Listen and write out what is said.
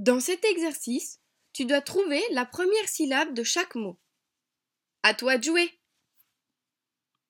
Dans cet exercice, tu dois trouver la première syllabe de chaque mot. À toi de jouer!